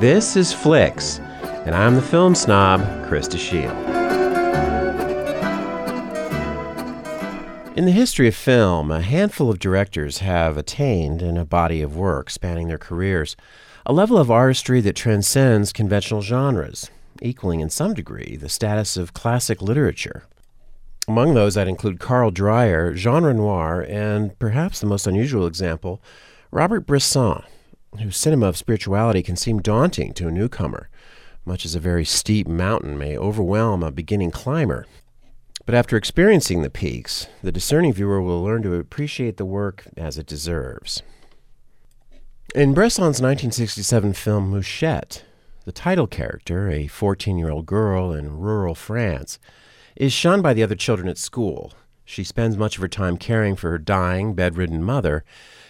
This is Flicks, and I'm the film snob, Krista Shield. In the history of film, a handful of directors have attained, in a body of work spanning their careers, a level of artistry that transcends conventional genres, equaling in some degree the status of classic literature. Among those, I'd include Carl Dreyer, Jean Renoir, and perhaps the most unusual example, Robert Bresson, whose cinema of spirituality can seem daunting to a newcomer, much as a very steep mountain may overwhelm a beginning climber. But after experiencing the peaks, the discerning viewer will learn to appreciate the work as it deserves. In Bresson's 1967 film Mouchette, the title character, a 14 year old girl in rural France, is shunned by the other children at school. She spends much of her time caring for her dying, bedridden mother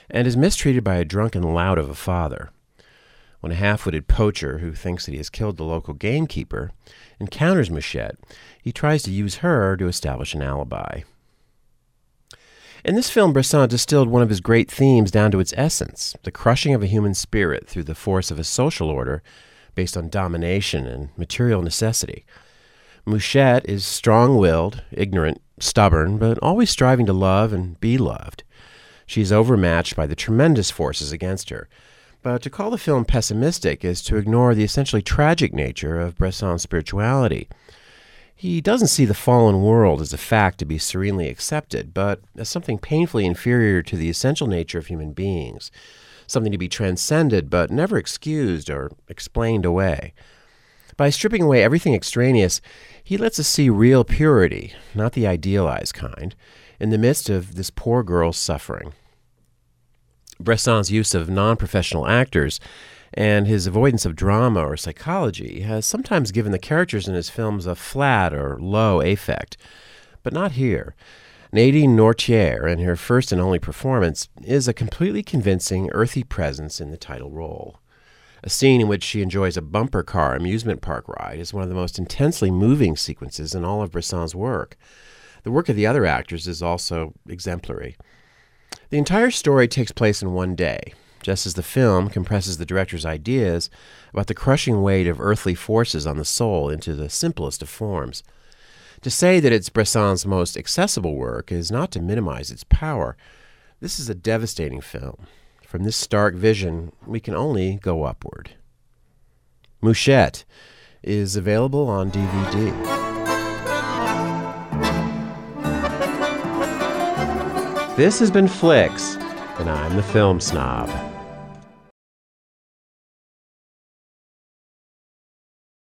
and is mistreated by a drunken lout of a father. When a half witted poacher who thinks that he has killed the local gamekeeper encounters Mouchette, he tries to use her to establish an alibi. In this film, Bresson distilled one of his great themes down to its essence the crushing of a human spirit through the force of a social order based on domination and material necessity. Mouchette is strong willed, ignorant, stubborn, but always striving to love and be loved. She is overmatched by the tremendous forces against her. But to call the film pessimistic is to ignore the essentially tragic nature of Bresson's spirituality. He doesn't see the fallen world as a fact to be serenely accepted, but as something painfully inferior to the essential nature of human beings, something to be transcended but never excused or explained away. By stripping away everything extraneous, he lets us see real purity, not the idealized kind, in the midst of this poor girl's suffering. Bresson's use of non professional actors and his avoidance of drama or psychology has sometimes given the characters in his films a flat or low affect, but not here. Nadine Nortier, in her first and only performance, is a completely convincing, earthy presence in the title role. A scene in which she enjoys a bumper car amusement park ride is one of the most intensely moving sequences in all of Bresson's work. The work of the other actors is also exemplary. The entire story takes place in one day, just as the film compresses the director's ideas about the crushing weight of earthly forces on the soul into the simplest of forms. To say that it's Bresson's most accessible work is not to minimize its power. This is a devastating film. From this stark vision, we can only go upward. Mouchette is available on DVD. This has been Flicks, and I'm the film snob.